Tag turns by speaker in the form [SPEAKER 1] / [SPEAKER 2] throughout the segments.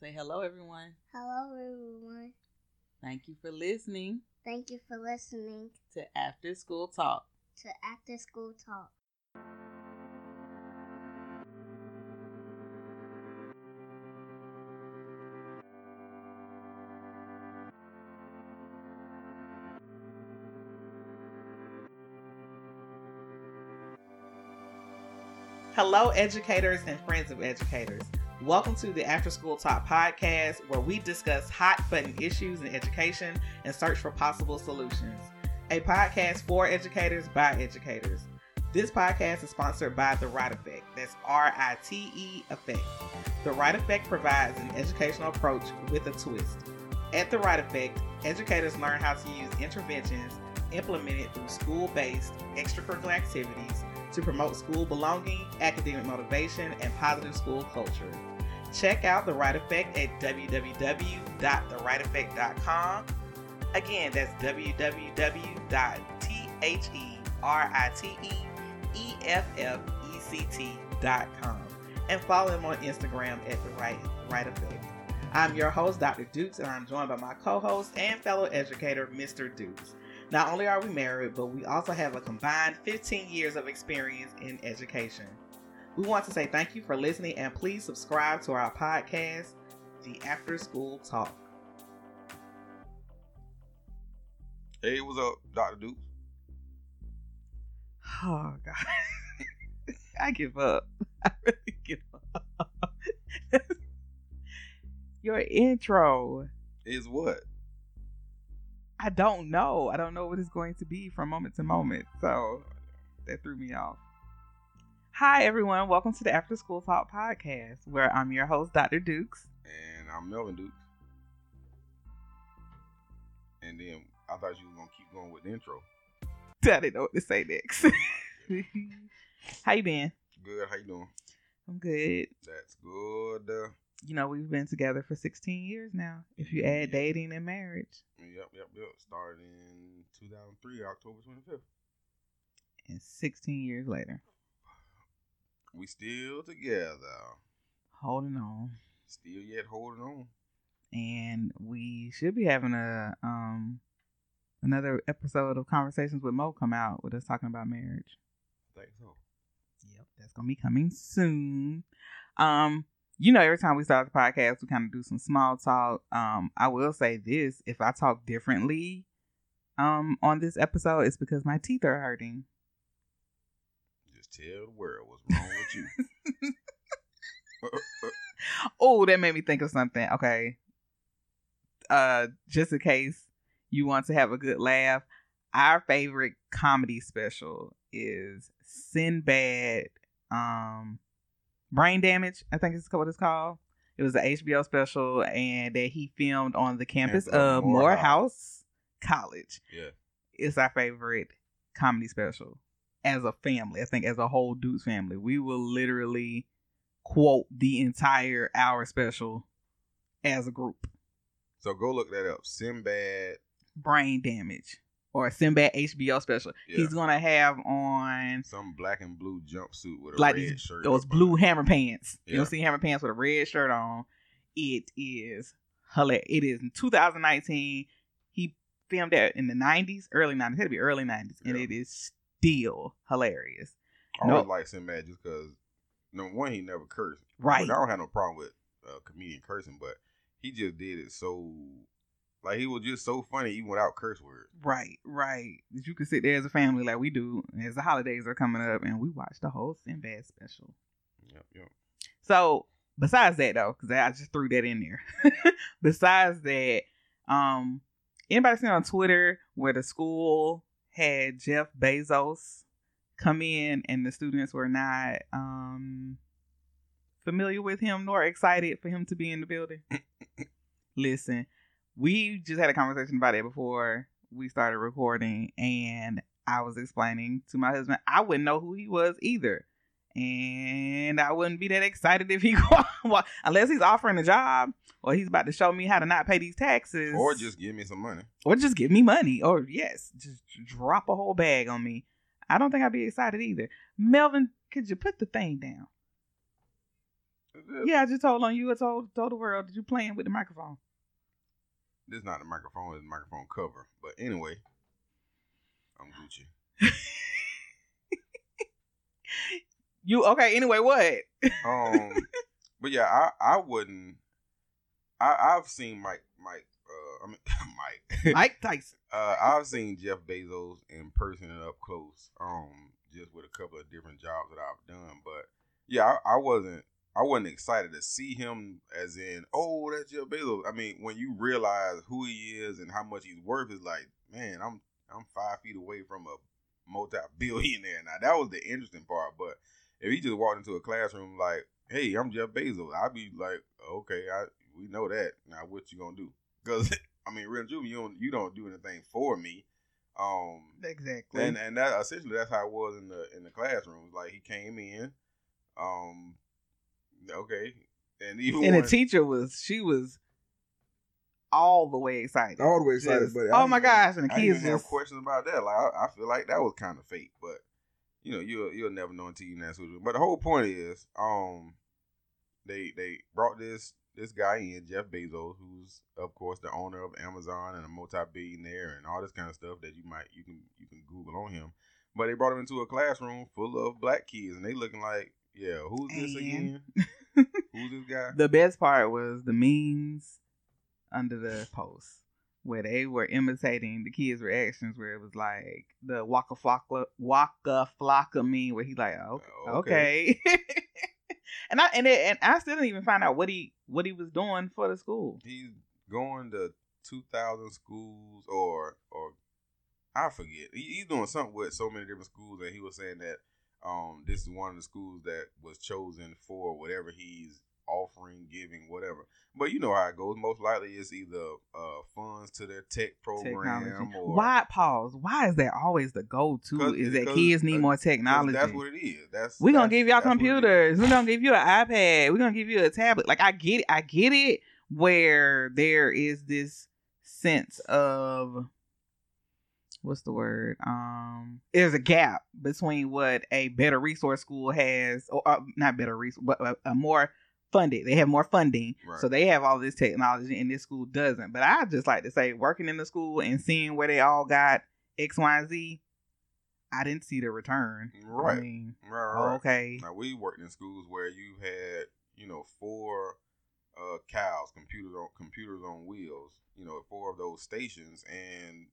[SPEAKER 1] Say hello, everyone.
[SPEAKER 2] Hello, everyone.
[SPEAKER 1] Thank you for listening
[SPEAKER 2] Thank you for listening
[SPEAKER 1] to After School Talk.
[SPEAKER 2] to After School Talk.
[SPEAKER 1] Hello, educators and friends of educators. Welcome to the After School Talk podcast, where we discuss hot button issues in education and search for possible solutions. A podcast for educators by educators. This podcast is sponsored by The Right Effect. That's R I T E Effect. The Right Effect provides an educational approach with a twist. At The Right Effect, educators learn how to use interventions implemented through school based extracurricular activities to promote school belonging, academic motivation, and positive school culture. Check out The Right Effect at www.therighteffect.com. Again, that's www.therighteffect.com. And follow them on Instagram at The Right, right Effect. I'm your host, Dr. Dukes, and I'm joined by my co host and fellow educator, Mr. Dukes. Not only are we married, but we also have a combined 15 years of experience in education. We want to say thank you for listening and please subscribe to our podcast, The After School Talk.
[SPEAKER 3] Hey, what's up, Dr. Dukes?
[SPEAKER 1] Oh, God. I give up. I really give up. Your intro.
[SPEAKER 3] Is what?
[SPEAKER 1] I don't know. I don't know what it's going to be from moment to moment. So that threw me off. Hi, everyone. Welcome to the After School Talk podcast, where I'm your host, Dr. Dukes.
[SPEAKER 3] And I'm Melvin Dukes. And then I thought you were gonna keep going with the intro.
[SPEAKER 1] I didn't know what to say next. How you been?
[SPEAKER 3] Good, how you doing?
[SPEAKER 1] I'm good.
[SPEAKER 3] That's good.
[SPEAKER 1] You know, we've been together for 16 years now. If you add dating and marriage,
[SPEAKER 3] yep, yep, yep. Started in 2003, October 25th.
[SPEAKER 1] and 16 years later,
[SPEAKER 3] We still together.
[SPEAKER 1] holding on.
[SPEAKER 3] Still yet holding on.
[SPEAKER 1] and we should be having a um another episode of conversations with Mo come out with us talking about marriage.
[SPEAKER 3] I think so.
[SPEAKER 1] Yep, that's gonna be coming soon. Um, you know, every time we start the podcast, we kind of do some small talk. Um, I will say this: if I talk differently, um, on this episode, it's because my teeth are hurting.
[SPEAKER 3] Just tell the world what's wrong with you.
[SPEAKER 1] Oh, that made me think of something. Okay. Uh just in case you want to have a good laugh, our favorite comedy special is Sinbad um Brain Damage, I think is what it's called. It was an HBO special and that he filmed on the campus
[SPEAKER 3] of Morehouse.
[SPEAKER 1] College.
[SPEAKER 3] yeah.
[SPEAKER 1] It's our favorite comedy special as a family. I think as a whole Dukes family, we will literally quote the entire hour special as a group.
[SPEAKER 3] So go look that up. Sinbad.
[SPEAKER 1] Brain damage or Sinbad HBO special.
[SPEAKER 3] Yeah.
[SPEAKER 1] He's gonna have on
[SPEAKER 3] Some black and blue jumpsuit with a
[SPEAKER 1] like
[SPEAKER 3] red
[SPEAKER 1] these,
[SPEAKER 3] shirt.
[SPEAKER 1] those blue
[SPEAKER 3] under.
[SPEAKER 1] hammer pants. You
[SPEAKER 3] Yeah.
[SPEAKER 1] don't see hammer pants with a red shirt on. It is hilarious. It is in 2019. He filmed that in the 90s, early 90s. It had to be early 90s, and
[SPEAKER 3] Yeah.
[SPEAKER 1] it is still hilarious.
[SPEAKER 3] I always like Sinbad just because number one, he never cursed.
[SPEAKER 1] Right.
[SPEAKER 3] I don't have no problem with a comedian cursing, but he just did it so like he was just so funny even without curse words.
[SPEAKER 1] Right, right. That you can sit there as a family like we do as the holidays are coming up and we watch the whole Sinbad special.
[SPEAKER 3] Yep, yep.
[SPEAKER 1] So besides that though, because I just threw that in there. besides that, um, anybody seen on Twitter where the school had Jeff Bezos come in and the students were not um familiar with him nor excited for him to be in the building? Listen, we just had a conversation about it before we started recording, and I was explaining to my husband I wouldn't know who he was either and I wouldn't be that excited if he well, unless he's offering a job or he's about to show me how to not pay these taxes
[SPEAKER 3] Or just give me some money.
[SPEAKER 1] or just give me money or yes just drop a whole bag on me I don't think I'd be excited either Melvin could you put the thing down Yeah, I just told on you. I told told the world that you playing with the microphone.
[SPEAKER 3] This is not the microphone, it's the microphone cover. But anyway, I'm Gucci.
[SPEAKER 1] You okay? Anyway, what?
[SPEAKER 3] Um, but yeah, I I wouldn't. I I've seen Mike Mike. Uh, I mean Mike.
[SPEAKER 1] Mike Tyson.
[SPEAKER 3] uh, I've seen Jeff Bezos in person and up close. Um, just with a couple of different jobs that I've done. But yeah, I, I wasn't. I wasn't excited to see him as in, oh, that's Jeff Bezos. I mean, when you realize who he is and how much he's worth, it's like, man, I'm I'm five feet away from a multi-billionaire. Now that was the interesting part. But if he just walked into a classroom like, hey, I'm Jeff Bezos, I'd be like, okay, I we know that. Now what you gonna do? Because I mean, real Juvie, you don't you don't do anything for me. Um,
[SPEAKER 1] Exactly.
[SPEAKER 3] and and that essentially that's how it was in the in the classrooms. Like he came in, um, okay, and even
[SPEAKER 1] and
[SPEAKER 3] when,
[SPEAKER 1] the teacher was she was all the way excited.
[SPEAKER 4] All the way excited,
[SPEAKER 1] Just,
[SPEAKER 4] but
[SPEAKER 1] oh my gosh! And the kids
[SPEAKER 3] have questions about that. Like I, I feel like that was kind of fake, but you know you'll you'll never know until you ask who. But the whole point is, um, they they brought this this guy in, Jeff Bezos, who's of course the owner of Amazon and a multi-billionaire and all this kind of stuff that you might you can you can Google on him. But they brought him into a classroom full of black kids, and they looking like, yeah, who's this
[SPEAKER 1] And-
[SPEAKER 3] again? who's this guy?
[SPEAKER 1] the best part was the memes under the post where they were imitating the kids' reactions, where it was like the Waka Flocka Waka Flocka meme, where he like, oh, oh
[SPEAKER 3] Okay.
[SPEAKER 1] okay. and I and it, and I still didn't even find out what he what he was doing for the school.
[SPEAKER 3] he's going to 2000 schools or or I forget. He, he's doing something with so many different schools and he was saying that um this is one of the schools that was chosen for whatever he's offering, giving, whatever. But you know how it goes. Most likely it's either uh funds to their tech program
[SPEAKER 1] Technology.
[SPEAKER 3] or
[SPEAKER 1] Why pause? Why is that always the
[SPEAKER 3] go-to?
[SPEAKER 1] Is that kids need
[SPEAKER 3] uh,
[SPEAKER 1] more technology?
[SPEAKER 3] That's what it is. That's
[SPEAKER 1] We're gonna
[SPEAKER 3] that's-
[SPEAKER 1] give y'all
[SPEAKER 3] that's what it is.
[SPEAKER 1] computers. We're gonna give you an iPad. We're gonna give you a tablet. Like I get it. I get it where there is this sense of what's the word? Um there's a gap between what a better resource school has or uh, not better resource but a, a more funded. They have more funding.
[SPEAKER 3] Right.
[SPEAKER 1] So they have all this technology and this school doesn't. But I just like to say working in the school and seeing where they all got X, Y, and Z, I didn't see the return.
[SPEAKER 3] Right.
[SPEAKER 1] I mean,
[SPEAKER 3] Right, right, right.
[SPEAKER 1] okay.
[SPEAKER 3] Now we worked in schools where you had, you know, four uh cows, computers on computers on wheels, you know, four of those stations and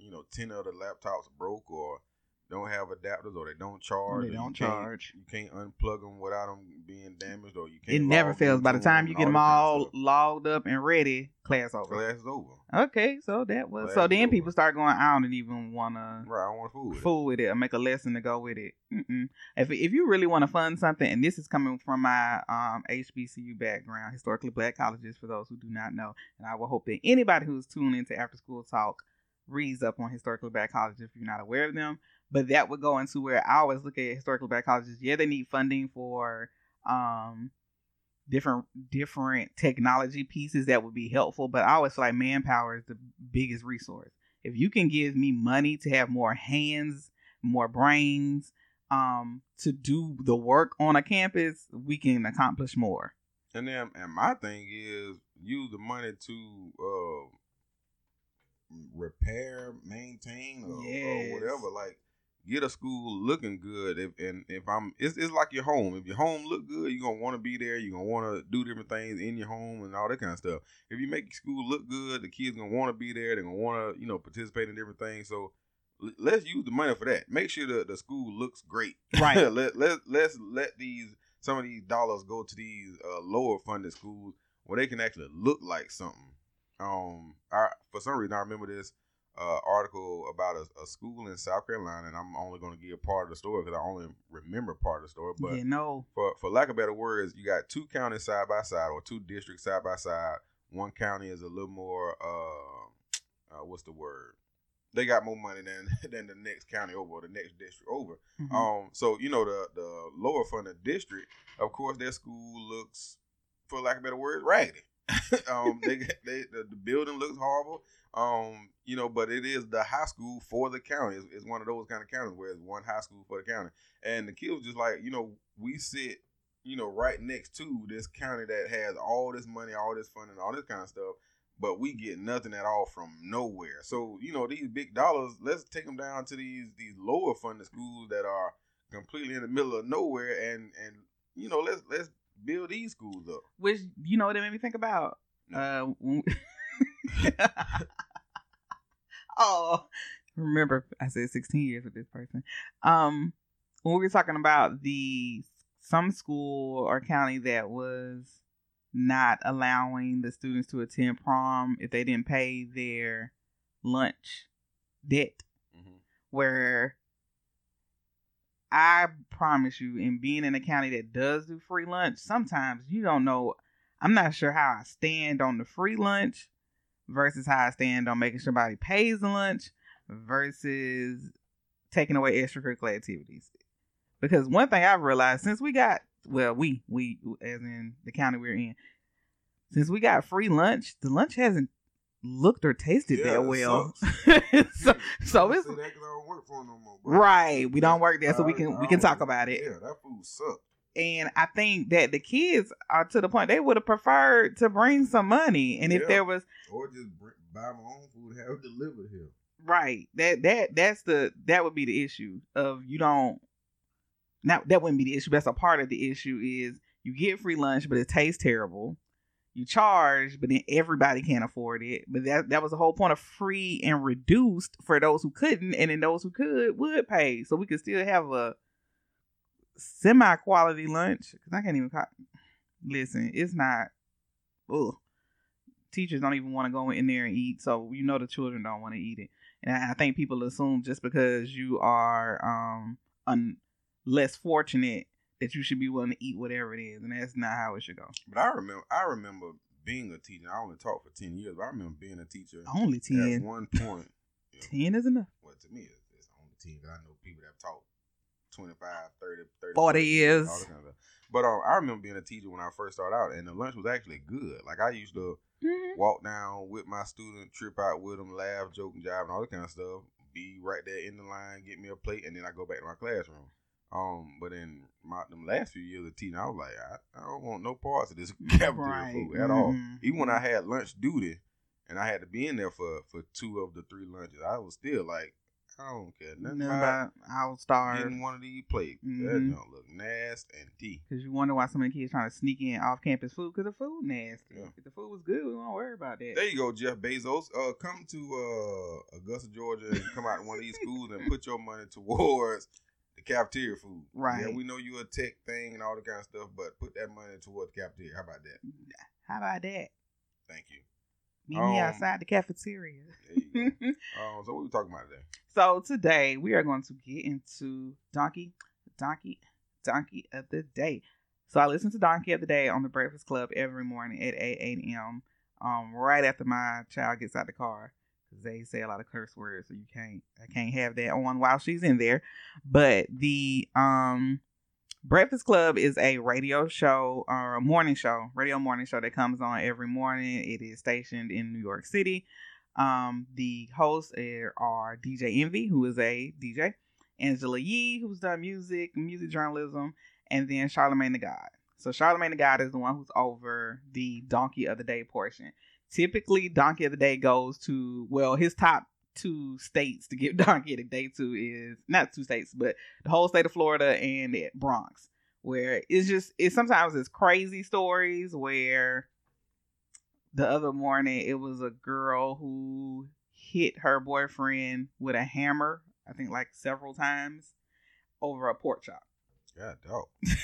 [SPEAKER 3] you know, ten of the laptops broke or don't have adapters or they don't charge.
[SPEAKER 1] They
[SPEAKER 3] you
[SPEAKER 1] don't
[SPEAKER 3] can't-
[SPEAKER 1] charge.
[SPEAKER 3] You can't unplug them without them being damaged or you can't.
[SPEAKER 1] It never fails. By the time you get them
[SPEAKER 3] that kind of
[SPEAKER 1] all logged up and ready, class over.
[SPEAKER 3] class is over.
[SPEAKER 1] Okay, so that was
[SPEAKER 3] Class
[SPEAKER 1] so then
[SPEAKER 3] over.
[SPEAKER 1] people start going. I don't even want to
[SPEAKER 3] Right, I don't want food. with it.
[SPEAKER 1] fool with it or make a lesson to go with it. Mm-mm. If if you really want to fund something, and this is coming from my um HBCU background, historically black colleges, for those who do not know, and I will hope that anybody who's tuned into After School Talk reads up on historically black colleges if you're not aware of them. But that would go into where I always look at historically black colleges. Yeah, they need funding for um different different technology pieces that would be helpful, but I always feel like manpower is the biggest resource. If you can give me money to have more hands, more brains, um, to do the work on a campus, we can accomplish more.
[SPEAKER 3] And then, and my thing is use the money to uh repair, maintain, or,
[SPEAKER 1] Yes.
[SPEAKER 3] or whatever. Like, get a school looking good. If and if I'm, it's, it's like your home. If your home look good, you're gonna want to be there. You're gonna want to do different things in your home and all that kind of stuff. If you make your school look good, the kids gonna want to be there. They're gonna want to, you know, participate in different things. So. l- Let's use the money for that. Make sure the, the school looks great.
[SPEAKER 1] Right.
[SPEAKER 3] let let let's let these some of these dollars go to these uh, lower funded schools where they can actually look like something. Um, I for some reason I remember this uh, article about a, a school in South Carolina, and I'm only going to give part of the story because I only remember part of the story. But
[SPEAKER 1] yeah, no.
[SPEAKER 3] for for lack of better words, you got two counties side by side or two districts side by side. One county is a little more uh, uh what's the word? They got more money than than the next county over or the next district over.
[SPEAKER 1] Mhm.
[SPEAKER 3] Um, so you know the the lower funded district, of course, their school looks, for lack of better words, raggedy. um, they, they the, the building looks horrible. Um, you know, but it is the high school for the county. It's, it's one of those kind of counties where it's one high school for the county, and the kids just like you know we sit you know, right next to this county that has all this money, all this funding, all this kind of stuff, but we get nothing at all from nowhere. So you know, these big dollars, let's take them down to these these lower funded schools that are completely in the middle of nowhere, and and you know, let's let's build these schools up.
[SPEAKER 1] Which you know what it made me think about. Uh, oh, remember I said 16 years with this person. Um, when we were talking about the some school or county that was not allowing the students to attend prom if they didn't pay their lunch debt,
[SPEAKER 3] Mm-hmm.
[SPEAKER 1] where I promise you, in being in a county that does do free lunch, sometimes you don't know. I'm not sure how I stand on the free lunch versus how I stand on making sure somebody pays the lunch versus taking away extracurricular activities. Because one thing I've realized since we got, well, we, we, as in the county we're in, since we got free lunch, the lunch hasn't looked or tasted
[SPEAKER 3] Yeah,
[SPEAKER 1] that well. so, so it's
[SPEAKER 3] say that 'cause I don't work for 'em no more,
[SPEAKER 1] right. We don't work there, so we can we can talk about it.
[SPEAKER 3] Yeah, that food sucked.
[SPEAKER 1] And I think that the kids are to the point they would have preferred to bring some money. And if there was
[SPEAKER 3] Or just br- buy my own food, have it delivered here.
[SPEAKER 1] right, that that that's the that would be the issue of you don't. Now that wouldn't be the issue. That's a part of the issue is you get free lunch, but it tastes terrible. You charge, but then everybody can't afford it. But that that was the whole point of free and reduced for those who couldn't, and then those who could would pay, so we could still have a semi quality lunch. Cause I can't even call. Listen, it's not. Ugh. Teachers don't even want to go in there and eat, so you know the children don't want to eat it. And I I think people assume just because you are um un- less fortunate that you should be willing to eat whatever it is, and that's not how it should go.
[SPEAKER 3] But I remember, I remember being a teacher. I only taught for ten years, but I remember being a teacher.
[SPEAKER 1] Only
[SPEAKER 3] At
[SPEAKER 1] ten.
[SPEAKER 3] one point, you know,
[SPEAKER 1] Ten is enough.
[SPEAKER 3] well, to me, it's, it's only ten. 'cause I know people that have taught 25, 30, 30
[SPEAKER 1] 40 years.
[SPEAKER 3] kind of. But um, I remember being a teacher when I first started out, and the lunch was actually good. Like I used to
[SPEAKER 1] Mhm.
[SPEAKER 3] walk down with my student, trip out with them, laugh, joke, and jive, and all that kind of stuff. Be right there in the line, get me a plate, and then I go back to my classroom. Um, but in my them last few years of teaching, I was like, I, I don't want no parts of this cafeteria
[SPEAKER 1] Right.
[SPEAKER 3] food at all.
[SPEAKER 1] Mhm.
[SPEAKER 3] Even when I had lunch duty, and I had to be in there for for two of the three lunches, I was still like, I don't care nothing
[SPEAKER 1] Nothing
[SPEAKER 3] about
[SPEAKER 1] I'll starve.
[SPEAKER 3] getting one of these plates. That
[SPEAKER 1] Mhm.
[SPEAKER 3] don't look nasty and deep.
[SPEAKER 1] Because you wonder why so many kids trying to sneak in off campus food because the food nasty.
[SPEAKER 3] Yeah.
[SPEAKER 1] If the food was good, we don't worry about that.
[SPEAKER 3] There you go, Jeff Bezos. Uh, come to uh, Augusta, Georgia, and come out to one of these schools and put your money towards the cafeteria food.
[SPEAKER 1] Right.
[SPEAKER 3] Yeah, we know you're a tech thing and all that kind of stuff, but put that money towards the cafeteria. How about that?
[SPEAKER 1] How about that?
[SPEAKER 3] Thank you.
[SPEAKER 1] Meet me
[SPEAKER 3] Um,
[SPEAKER 1] outside the cafeteria.
[SPEAKER 3] Um, so what we talking about today?
[SPEAKER 1] so today we are going to get into donkey, donkey, donkey of the day. So I listen to Donkey of the Day on the Breakfast Club every morning at 8 a.m. Um, right after my child gets out of the car because they say a lot of curse words, so you can't I can't have that on while she's in there. But the um Breakfast Club is a radio show or a morning show, radio morning show that comes on every morning. It is stationed in New York City. Um, the hosts are, are DJ Envy, who is a DJ, Angela Yee, who's done music, music journalism, and then Charlemagne the God. So Charlemagne the God is the one who's over the Donkey of the Day portion. Typically, Donkey of the Day goes to well, his top two states to give Donkey of the Day to is not two states, but the whole state of Florida and the Bronx, where it's just it's sometimes it's crazy stories where the other morning it was a girl who hit her boyfriend with a hammer, I think like several times over a pork chop.
[SPEAKER 3] God, dog.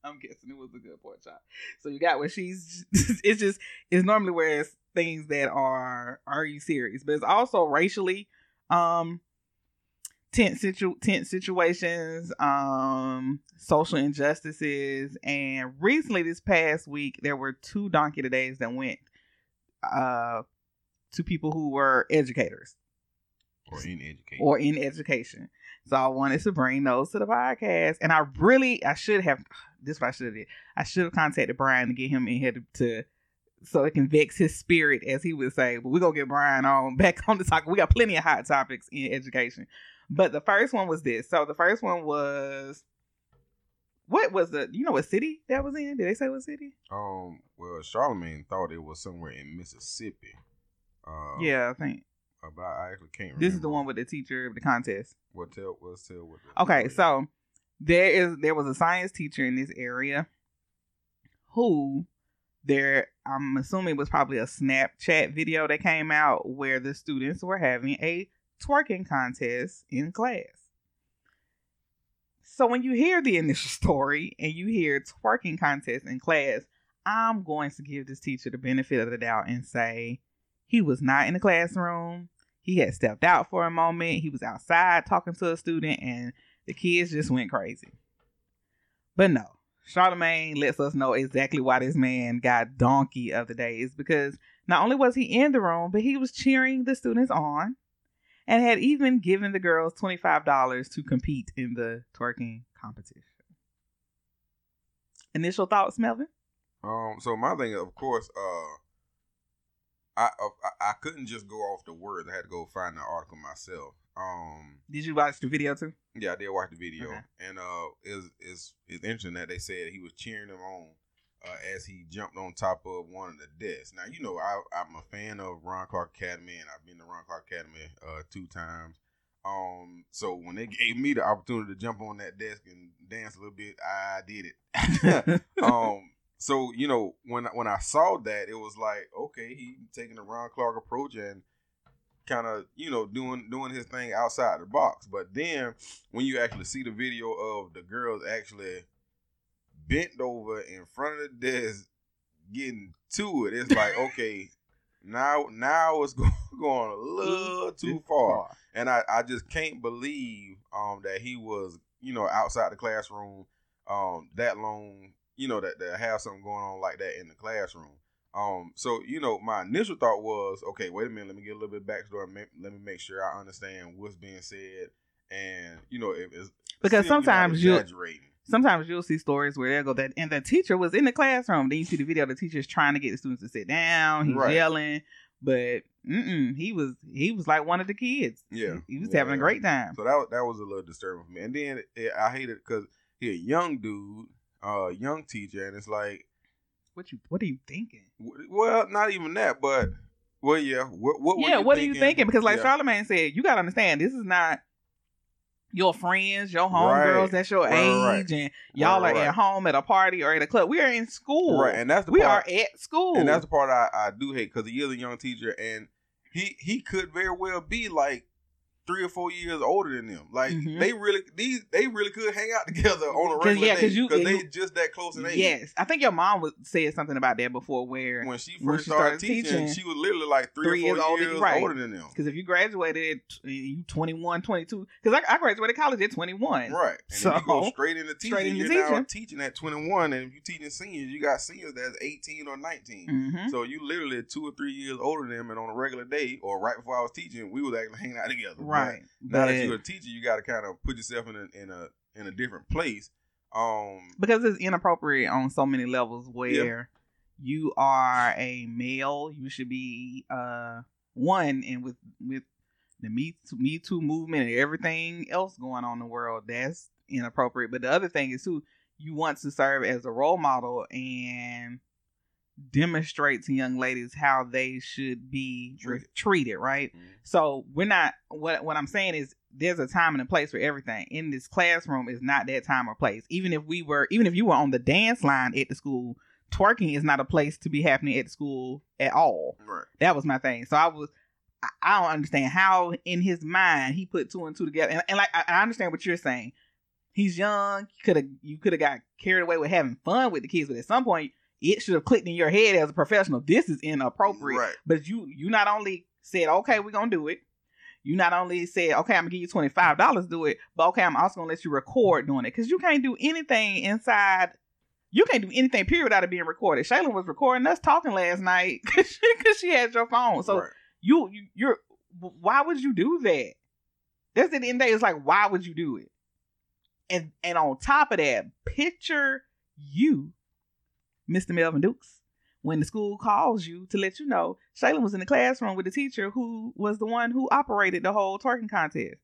[SPEAKER 1] I'm guessing it was a good pork chop. So you got what she's it's just it's normally where it's things that are are you serious, but it's also racially um tense situ tense situations, um social injustices, and recently this past week there were two donkey days that went uh to people who were educators
[SPEAKER 3] Or in education.
[SPEAKER 1] or in education. So I wanted to bring those to the podcast, and I really I should have this. is What I should have did. I should have contacted Brian to get him in here to, to so it can vex his spirit, as he would say. But we're gonna get Brian on back on the talk. We got plenty of hot topics in education. But the first one was this. So the first one was what was the you know what city that was in? Did they say what city?
[SPEAKER 3] Um, well, Charlemagne thought it was somewhere in Mississippi. Uh,
[SPEAKER 1] yeah, I think
[SPEAKER 3] uh, but I actually can't. remember.
[SPEAKER 1] this is the one with the teacher of the contest.
[SPEAKER 3] What tell? What's tell? What the,
[SPEAKER 1] Okay,
[SPEAKER 3] what-
[SPEAKER 1] so there is there was a science teacher in this area who there I'm assuming was probably a Snapchat video that came out where the students were having a twerking contest in class. So when you hear the initial story and you hear twerking contest in class, I'm going to give this teacher the benefit of the doubt and say he was not in the classroom. He had stepped out for a moment. He was outside talking to a student and the kids just went crazy. But no, Charlemagne lets us know exactly why this man got donkey of the day is because not only was he in the room, but he was cheering the students on and had even given the girls $25 to compete in the twerking competition. Initial thoughts, Melvin?
[SPEAKER 3] Um. So my thing, of course, uh, I, I I couldn't just go off the words. I had to go find the article myself. Um.
[SPEAKER 1] Did you watch the video too?
[SPEAKER 3] Yeah, I did watch the video,
[SPEAKER 1] Okay.
[SPEAKER 3] and uh, is is it's interesting that they said he was cheering him on uh, as he jumped on top of one of the desks. Now, you know, I, I'm a fan of Ron Clark Academy, and I've been to Ron Clark Academy uh, two times. Um, so when they gave me the opportunity to jump on that desk and dance a little bit, I did it. um, so you know, when when I saw that, it was like, okay, he taking the Ron Clark approach and kind of you know doing doing his thing outside the box. But then when you actually see the video of the girls actually bent over in front of the desk getting to it, it's like, okay, now now it's going going a little too far and I, I just can't believe um that he was you know outside the classroom um that long you know that that have something going on like that in the classroom um so you know my initial thought was okay wait a minute let me get a little bit backstory let me make sure I understand what's being said and you know if it's
[SPEAKER 1] Because sometimes you sometimes you'll see stories where they'll go that and the teacher was in the classroom. Then you see the video, the teacher's trying to get the students to sit down, he's
[SPEAKER 3] Right.
[SPEAKER 1] yelling, but he was he was like one of the kids.
[SPEAKER 3] Yeah.
[SPEAKER 1] he was
[SPEAKER 3] Yeah.
[SPEAKER 1] having a great time.
[SPEAKER 3] So that that was a little disturbing for me. And then it, I hate it because he a young dude, uh, young teacher, and it's like,
[SPEAKER 1] What you what are you thinking?
[SPEAKER 3] well, not even that, but well, yeah. What, what
[SPEAKER 1] yeah, what are you thinking? Because like
[SPEAKER 3] Yeah.
[SPEAKER 1] Charlemagne said, you gotta understand this is not your friends, your
[SPEAKER 3] Right.
[SPEAKER 1] homegirls that's your
[SPEAKER 3] Right, right,
[SPEAKER 1] age, and y'all
[SPEAKER 3] Right,
[SPEAKER 1] are
[SPEAKER 3] right.
[SPEAKER 1] at home at a party or at a club. We are in school.
[SPEAKER 3] right? And that's the
[SPEAKER 1] we
[SPEAKER 3] part,
[SPEAKER 1] are at school.
[SPEAKER 3] and that's the part I, I do hate because he is a young teacher, and he he could very well be like three or four years older than them. Like
[SPEAKER 1] Mhm.
[SPEAKER 3] they really these they really could hang out together on a regular
[SPEAKER 1] yeah,
[SPEAKER 3] day
[SPEAKER 1] 'cause you-
[SPEAKER 3] because they
[SPEAKER 1] you-
[SPEAKER 3] just that close in age.
[SPEAKER 1] yes, I think your mom was said something about that before, where
[SPEAKER 3] When she first
[SPEAKER 1] When she
[SPEAKER 3] started,
[SPEAKER 1] started
[SPEAKER 3] teaching,
[SPEAKER 1] teaching,
[SPEAKER 3] she was literally like three,
[SPEAKER 1] three
[SPEAKER 3] or
[SPEAKER 1] years
[SPEAKER 3] four
[SPEAKER 1] older-
[SPEAKER 3] years
[SPEAKER 1] right.
[SPEAKER 3] older than them.
[SPEAKER 1] Because if you graduated at you 21, 22, because I, I graduated college at 21.
[SPEAKER 3] Right. And
[SPEAKER 1] So,
[SPEAKER 3] you go straight into teaching,
[SPEAKER 1] straight into
[SPEAKER 3] you're now
[SPEAKER 1] teaching.
[SPEAKER 3] teaching at 21. And if you're teaching seniors, you got seniors that's 18 or 19.
[SPEAKER 1] hmm
[SPEAKER 3] So you literally two or three years older than them. And on a regular day, or right before I was teaching, we was actually hanging out together. But
[SPEAKER 1] Right.
[SPEAKER 3] now that you're a teacher, you got to kind of put yourself in a, in a, in a different place. Um,
[SPEAKER 1] because it's inappropriate on so many levels where you are a male you should be uh one and with with the me too, me too movement and everything else going on in the world that's inappropriate but the other thing is too you want to serve as a role model and demonstrate to young ladies how they should be
[SPEAKER 3] Treated.
[SPEAKER 1] treated right mm-hmm. so we're not what what I'm saying is there's a time and a place for everything. In this classroom is not that time or place. Even if we were even if you were on the dance line at the school, twerking is not a place to be happening at the school at all.
[SPEAKER 3] right.
[SPEAKER 1] That was my thing. So I was I, I don't understand how in his mind he put two and two together. And, and like I, I understand what you're saying. He's young. Could have you could have got carried away with having fun with the kids, but at some point it should have clicked in your head as a professional. This is inappropriate.
[SPEAKER 3] Right.
[SPEAKER 1] But you you not only said, okay, we're gonna do it. You not only said, okay, I'm gonna give you twenty five dollars to do it, but okay, I'm also gonna let you record doing it because you can't do anything inside. You can't do anything period without it being recorded. Shayla was recording us talking last night because she, she had your phone. So
[SPEAKER 3] right.
[SPEAKER 1] you, you you're why would you do that? That's at the end of the day. It's like why would you do it? And and on top of that, picture you, Mr. Melvin Dukes, when the school calls you to let you know Shayla was in the classroom with the teacher who was the one who operated the whole twerking contest.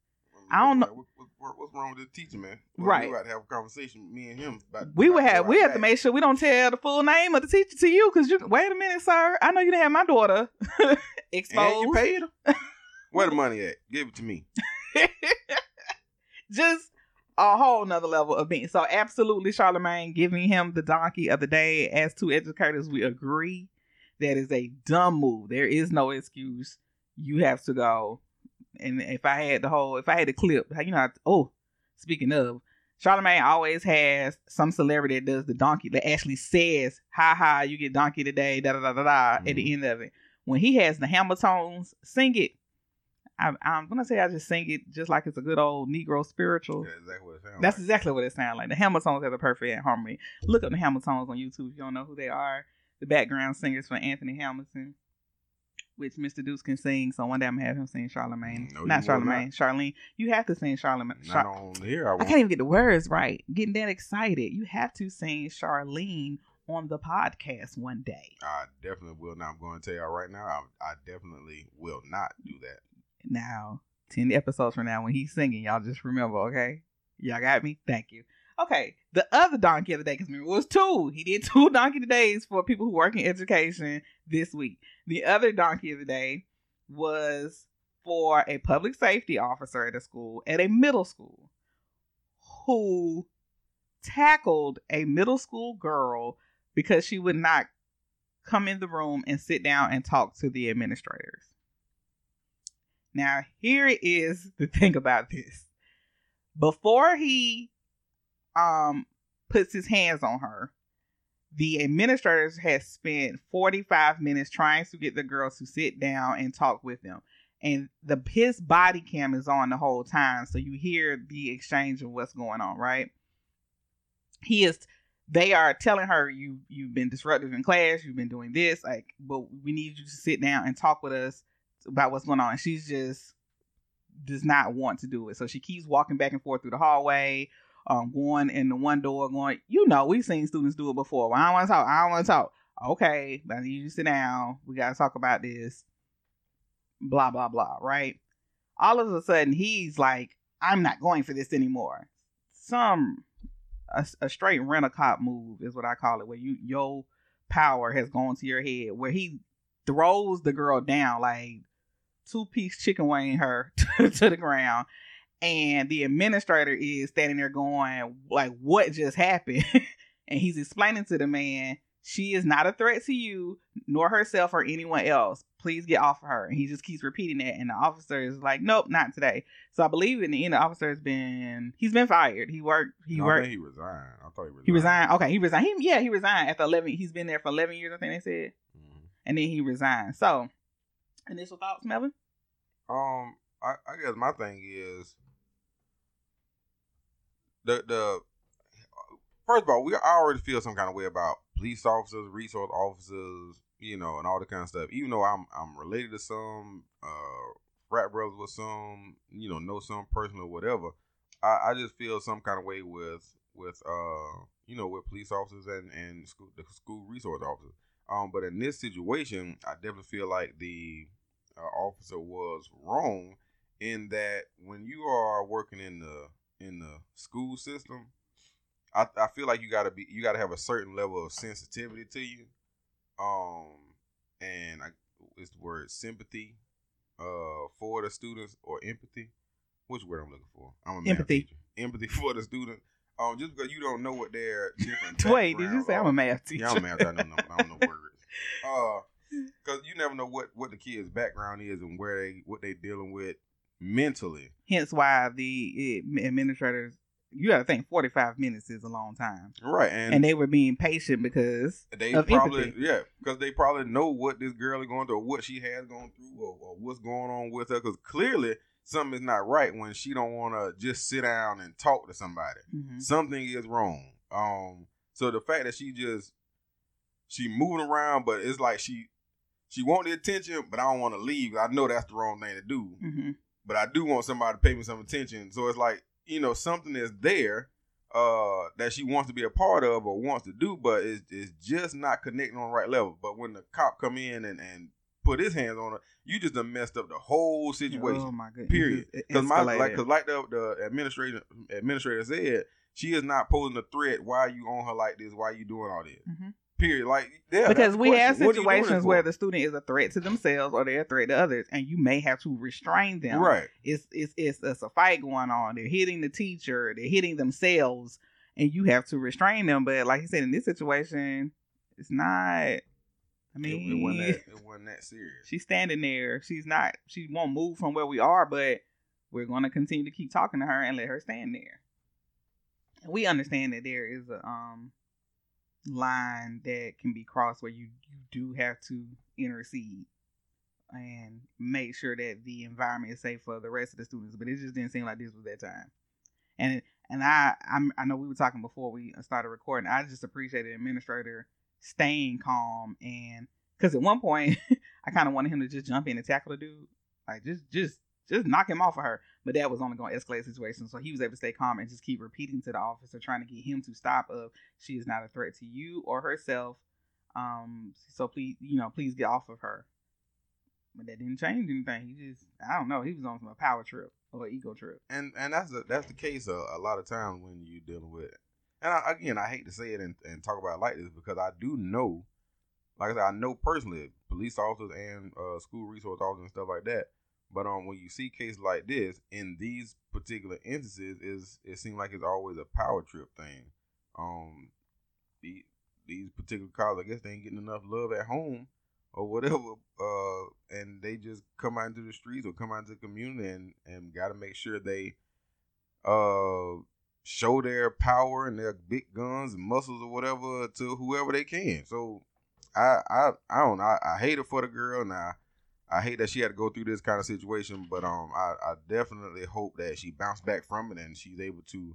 [SPEAKER 1] I don't know-
[SPEAKER 3] What, what, what- what's wrong with the teacher, man?
[SPEAKER 1] Right.
[SPEAKER 3] We got to have a conversation, me and him. About,
[SPEAKER 1] We would have we have to make sure we don't tell the full name of the teacher to you because you wait a minute, sir. I know you didn't have my daughter exposed.
[SPEAKER 3] And you paid her. Where the money at? Give it to me.
[SPEAKER 1] just a whole nother level of being so absolutely Charlemagne giving him the donkey of the day. As two educators we agree that is a dumb move. There is no excuse. You have to go. And if I had the whole if I had the clip you know I, oh speaking of Charlemagne always has some celebrity that does the donkey that actually says ha ha you get donkey today da da da da da at the
[SPEAKER 3] Mhm.
[SPEAKER 1] end of it. When he has the hammer tones sing it I, I'm gonna say I just sing it just like it's a good old Negro spiritual.
[SPEAKER 3] That's exactly what it sounds
[SPEAKER 1] That's
[SPEAKER 3] like.
[SPEAKER 1] exactly what it sounds like. The Hamiltones have a perfect harmony. Look up the Hamiltones on YouTube if you don't know who they are. The background singers for Anthony Hamilton, which Mr. Deuce can sing. So one day I'm gonna have him sing Charlemagne.
[SPEAKER 3] Mm, no,
[SPEAKER 1] not Charlemagne, Charlene. You have to sing Charlemagne.
[SPEAKER 3] Not
[SPEAKER 1] Char-
[SPEAKER 3] on here. I
[SPEAKER 1] I can't even get the words right. Getting that excited. You have to sing Charlene on the podcast one day.
[SPEAKER 3] I definitely will not. I'm going to tell y'all right now. I, I definitely will not do that.
[SPEAKER 1] Now, 10 episodes from now, when he's singing, y'all just remember, okay? Y'all got me? Thank you. Okay, the other donkey of the day, because remember, it was two. He did two donkey days for people who work in education this week. The other donkey of the day was for a public safety officer at a school, at a middle school, who tackled a middle school girl because she would not come in the room and sit down and talk to the administrators. Now, here is the thing about this. Before he um puts his hands on her, the administrators had spent 45 minutes trying to get the girls to sit down and talk with them. And the his body cam is on the whole time, so you hear the exchange of what's going on, right? He is they are telling her you you've been disruptive in class, you've been doing this, like, but we need you to sit down and talk with us about what's going on. And she's just does not want to do it. So she keeps walking back and forth through the hallway, um, going in the one door, going, you know, we've seen students do it before. Well, I don't want to talk. I don't want to talk. Okay, I need you to sit down. We got to talk about this. Blah, blah, blah, right? All of a sudden, he's like, I'm not going for this anymore. Some, a, a straight rent a cop move is what I call it, where you, your power has gone to your head, where he throws the girl down like two piece chicken wing her to, to the ground. And the administrator is standing there going like what just happened? And he's explaining to the man she is not a threat to you nor herself or anyone else. Please get off of her. And he just keeps repeating that. And the officer is like nope not today. So i believe in the end the officer has been he's been fired. He worked he
[SPEAKER 3] No, I
[SPEAKER 1] worked.
[SPEAKER 3] think he resigned. I thought he resigned.
[SPEAKER 1] he resigned. okay he resigned. He, yeah he resigned after 11 he's been there for 11 years i think they said.
[SPEAKER 3] Mhm.
[SPEAKER 1] and then he resigned. So initial thoughts melvin
[SPEAKER 3] Um, I, I guess my thing is the the first of all, we I already feel some kind of way about police officers, resource officers, you know, and all the kind of stuff. Even though I'm I'm related to some, uh, frat brothers with some, you know, know some person or whatever. I, I just feel some kind of way with with uh you know with police officers and and school the school resource officers. Um, but in this situation, I definitely feel like the uh, officer was wrong in that when you are working in the in the school system, I, I feel like you gotta be you gotta have a certain level of sensitivity to you, um, and I, it's the word sympathy, uh, for the students or empathy. Which word I'm looking for? I'm a
[SPEAKER 1] Empathy.
[SPEAKER 3] teacher. Empathy for the student. Um, just because you don't know what their different.
[SPEAKER 1] wait did you say i'm a math teacher
[SPEAKER 3] Yeah, I'm a math. I don't know. I don't know words. Uh, because you never know what what the kid's background is and where they what they dealing with mentally.
[SPEAKER 1] hence why the administrators you got to think 45 minutes is a long time
[SPEAKER 3] Right, and,
[SPEAKER 1] and they were being patient because
[SPEAKER 3] they probably
[SPEAKER 1] empathy.
[SPEAKER 3] yeah, because they probably know what this girl is going through, or what she has gone through, or, or what's going on with her. Because clearly something is not right when she don't want to just sit down and talk to somebody.
[SPEAKER 1] Mhm.
[SPEAKER 3] something is wrong. Um, so the fact that she just she moving around, but it's like she she want the attention, but I don't want to leave. I know that's the wrong thing to do,
[SPEAKER 1] Mhm.
[SPEAKER 3] but I do want somebody to pay me some attention. So it's like you know something is there uh that she wants to be a part of or wants to do, but it's, it's just not connecting on the right level. But when the cop come in and and put his hands on her, you just done messed up the whole situation.
[SPEAKER 1] Oh my goodness.
[SPEAKER 3] Period. Because my like, cause like the the administrator administrator said, she is not posing a threat. Why are you on her like this? Why are you doing all this?
[SPEAKER 1] Mhm.
[SPEAKER 3] Period. Like yeah,
[SPEAKER 1] because we have
[SPEAKER 3] question. What are you doing
[SPEAKER 1] situations where the student is a threat to themselves or they're a threat to others, and you may have to restrain them.
[SPEAKER 3] right.
[SPEAKER 1] It's it's it's, it's a fight going on. They're hitting the teacher. They're hitting themselves, and you have to restrain them. But like you said, in this situation, it's not. I
[SPEAKER 3] It,
[SPEAKER 1] mean,
[SPEAKER 3] it wasn't that it wasn't that serious.
[SPEAKER 1] she's standing there. She's not. She won't move from where we are, but we're going to continue to keep talking to her and let her stand there. And we understand that there is a um line that can be crossed where you you do have to intercede and make sure that the environment is safe for the rest of the students. But it just didn't seem like this was that time. And and I I'm, I know we were talking before we started recording. I just appreciated the administrator staying calm and because at one point I kind of wanted him to just jump in and tackle the dude, like just just just knock him off of her. But that was only going to escalate the situation. So he was able to stay calm and just keep repeating to the officer, trying to get him to stop. Of she is not a threat to you or herself. Um, so please, you know, please get off of her. But that didn't change anything. He just, I don't know, he was on some power trip or ego trip.
[SPEAKER 3] and and that's the that's the case a, a lot of times when you're dealing with. And I, again, I hate to say it and, and talk about it like this because I do know, like I said, I know personally police officers and uh, school resource officers and stuff like that. But um, when you see cases like this in these particular instances, is it seems like it's always a power trip thing. Um, the, these particular cars, I guess they ain't getting enough love at home or whatever, uh, and they just come out into the streets or come out into the community and and got to make sure they uh show their power and their big guns and muscles or whatever to whoever they can. So I I I don't. I, I hate it for the girl now. Hate that she had to go through this kind of situation, but um, I, I definitely hope that she bounced back from it and she's able to,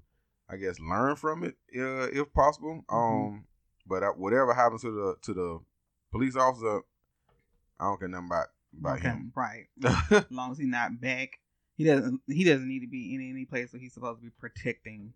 [SPEAKER 3] I guess, learn from it uh, if possible. Um, but uh, whatever happens to the to the police officer, I don't care nothing about about
[SPEAKER 1] Okay,
[SPEAKER 3] him.
[SPEAKER 1] right. As long as he's not back, he doesn't. He doesn't need to be in any place where he's supposed to be protecting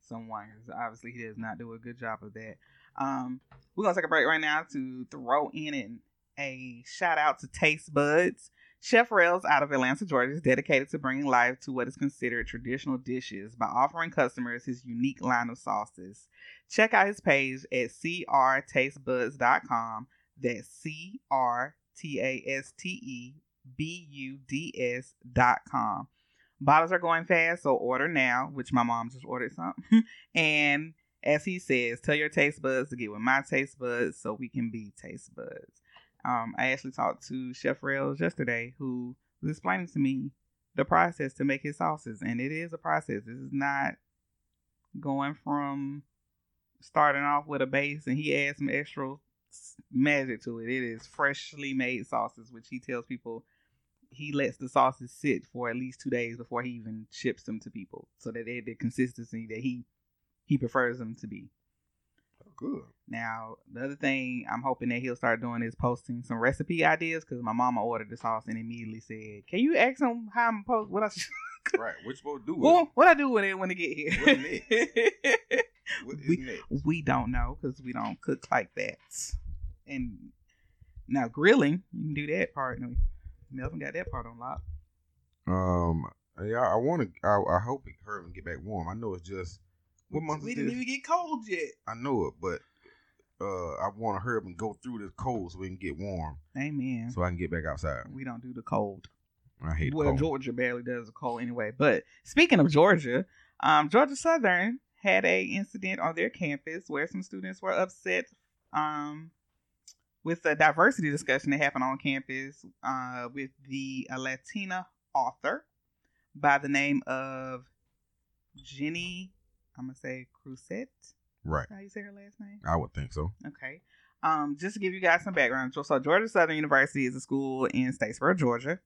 [SPEAKER 1] someone. 'cause obviously, he does not do a good job of that. Um, we're gonna take a break right now to throw in an, a shout out to Taste Buds. Chef Rails out of Atlanta, Georgia, is dedicated to bringing life to what is considered traditional dishes by offering customers his unique line of sauces. Check out his page at crtastebuds.com. That's C R T A S T E B U D S dot com. Bottles are going fast, so order now, which my mom just ordered some. and as he says, tell your taste buds to get with my taste buds so we can be taste buds. Um, I actually talked to Chef Rails yesterday who was explaining to me the process to make his sauces, and it is a process. This is not going from starting off with a base and he adds some extra magic to it. It is freshly made sauces, which he tells people he lets the sauces sit for at least two days before he even ships them to people, so that they're the consistency that he he prefers them to be.
[SPEAKER 3] Good.
[SPEAKER 1] Now, the other thing I'm hoping that he'll start doing is posting some recipe ideas because my mama ordered the sauce and immediately said, "Can you ask him how I'm post what I should,
[SPEAKER 3] Right. What you supposed to do
[SPEAKER 1] well, what I do with it when it get here?"
[SPEAKER 3] What is
[SPEAKER 1] we-
[SPEAKER 3] next?
[SPEAKER 1] we don't know because we don't cook like that. And now grilling, you can do that part. No, Melvin got that part on lock.
[SPEAKER 3] Um, yeah, I want to. I, I hope it hurt and get back warm. I know it's just what month
[SPEAKER 1] we didn't
[SPEAKER 3] this?
[SPEAKER 1] even get cold yet.
[SPEAKER 3] I know it, but uh, I want to hurry up and go through this cold so we can get warm,
[SPEAKER 1] Amen.
[SPEAKER 3] so I can get back outside.
[SPEAKER 1] we don't do the cold.
[SPEAKER 3] I hate
[SPEAKER 1] well,
[SPEAKER 3] cold.
[SPEAKER 1] Georgia barely does the cold anyway. But speaking of Georgia, um, Georgia Southern had a incident on their campus where some students were upset um, with a diversity discussion that happened on campus uh, with the Latina author by the name of Jenny. I'm gonna say Crucet.
[SPEAKER 3] Right.
[SPEAKER 1] How you say her last name?
[SPEAKER 3] I would think so.
[SPEAKER 1] Okay. Um, just to give you guys some background, so Georgia Southern University is a school in Statesboro, Georgia.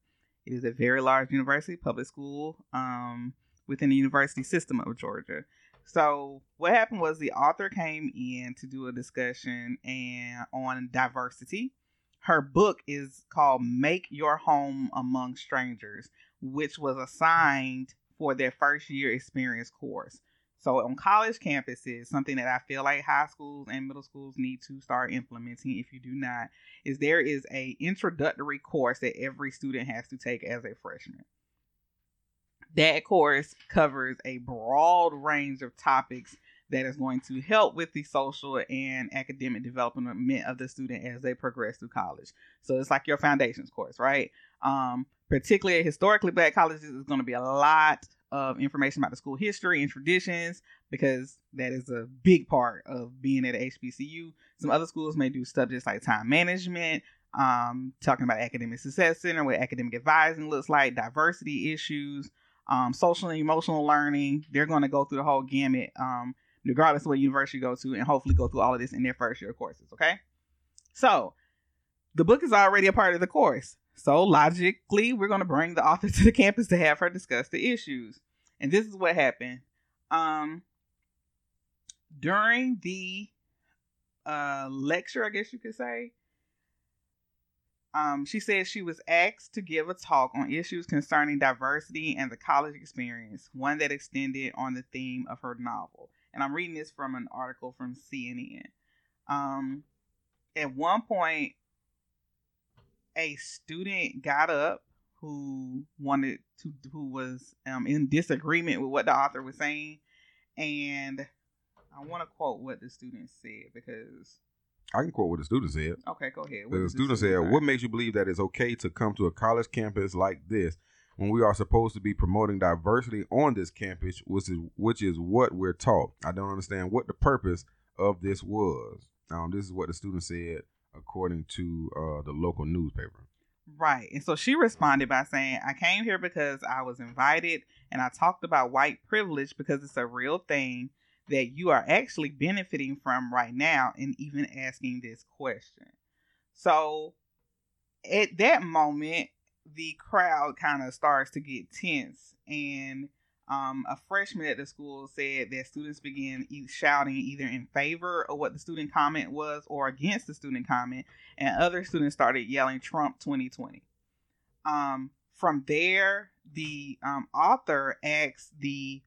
[SPEAKER 1] It is a very large university, public school, um, within the university system of Georgia. So what happened was the author came in to do a discussion and on diversity. Her book is called "Make Your Home Among Strangers," which was assigned for their first year experience course. So on college campuses, something that I feel like high schools and middle schools need to start implementing if you do not is there is a introductory course that every student has to take as a freshman. That course covers a broad range of topics that is going to help with the social and academic development of the student as they progress through college. So it's like your foundations course, right? Um, particularly at historically black colleges, is going to be a lot of information about the school history and traditions because that is a big part of being at HBCU. Some other schools may do stuff just like time management, um, talking about academic success center, what academic advising looks like, diversity issues, um, social and emotional learning. They're going to go through the whole gamut, um, regardless of what university you go to, and hopefully go through all of this in their first year courses. Okay, so the book is already a part of the course. So logically, we're going to bring the author to the campus to have her discuss the issues. And this is what happened. Um, during the uh, lecture, I guess you could say, um, she said she was asked to give a talk on issues concerning diversity and the college experience, one that extended on the theme of her novel. And I'm reading this from an article from CNN. Um, at one point, a student got up who wanted to who was um, in disagreement with what the author was saying and i want to quote what the student said because
[SPEAKER 3] I can quote what the student said.
[SPEAKER 1] okay go ahead
[SPEAKER 3] The student said. What makes you believe that it's okay to come to a college campus like this when we are supposed to be promoting diversity on this campus, which is which is what we're taught? I don't understand what the purpose of this was. Um, this is what the student said according to uh, the local newspaper.
[SPEAKER 1] Right. And so she responded by saying, I came here because I was invited and I talked about white privilege because it's a real thing that you are actually benefiting from right now and even asking this question. So at that moment, the crowd kind of starts to get tense and um, a freshman at the school said that students began e- shouting either in favor of what the student comment was or against the student comment, and other students started yelling Trump 2020. Um, from there, the um, author asked the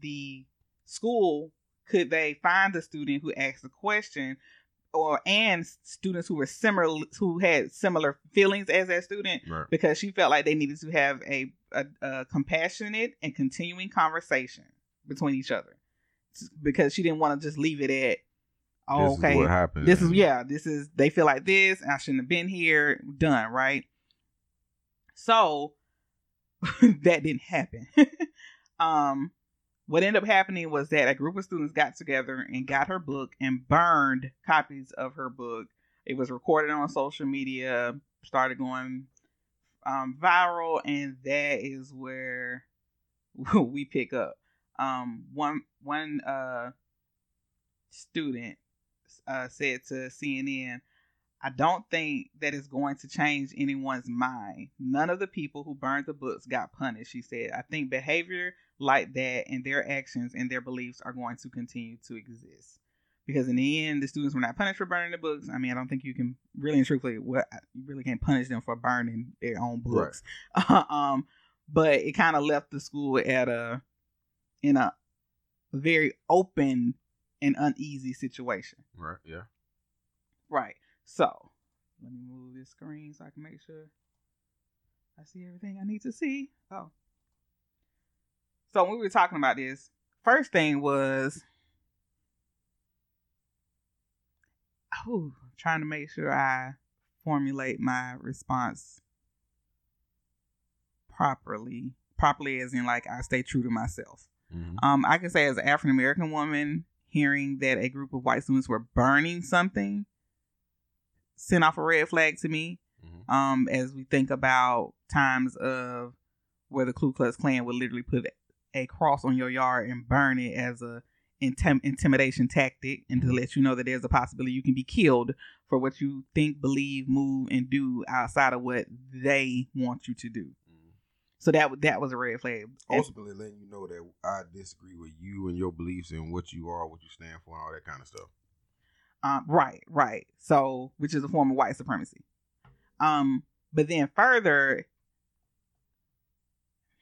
[SPEAKER 1] the school could they find the student who asked the question or and students who were similar who had similar feelings as that student
[SPEAKER 3] Right.
[SPEAKER 1] because she felt like they needed to have a, a, a compassionate and continuing conversation between each other because she didn't want to just leave it at oh
[SPEAKER 3] this
[SPEAKER 1] okay
[SPEAKER 3] is what happened.
[SPEAKER 1] this is yeah this is they feel like this and i shouldn't have been here done right so that didn't happen um what ended up happening was that a group of students got together and got her book and burned copies of her book it was recorded on social media started going um, viral and that is where we pick up um, one one uh, student uh, said to CNN, I don't think that is going to change anyone's mind. None of the people who burned the books got punished, she said. I think behavior like that and their actions and their beliefs are going to continue to exist. Because in the end, the students were not punished for burning the books. I mean, I don't think you can really and truthfully, well, you really can't punish them for burning their own books. um, but it kind of left the school at a in a very open and uneasy situation.
[SPEAKER 3] Right. Yeah.
[SPEAKER 1] Right. So let me move this screen so I can make sure I see everything I need to see. Oh. So when we were talking about this, first thing was oh, trying to make sure I formulate my response properly. Properly as in like I stay true to myself.
[SPEAKER 3] Mhm.
[SPEAKER 1] Um, I can say as an African American woman, hearing that a group of white students were burning something sent off a red flag to me.
[SPEAKER 3] Mhm.
[SPEAKER 1] Um, as we think about times of where the Ku Klux Klan would literally put a cross on your yard and burn it as a intim- intimidation tactic, and to let you know that there's a possibility you can be killed for what you think, believe, move, and do outside of what they want you to do.
[SPEAKER 3] Mhm.
[SPEAKER 1] So that that was a red flag.
[SPEAKER 3] Ultimately, letting you know that I disagree with you and your beliefs and what you are, what you stand for, and all that kind of stuff.
[SPEAKER 1] Um, right, right. So, which is a form of white supremacy. Um, but then further,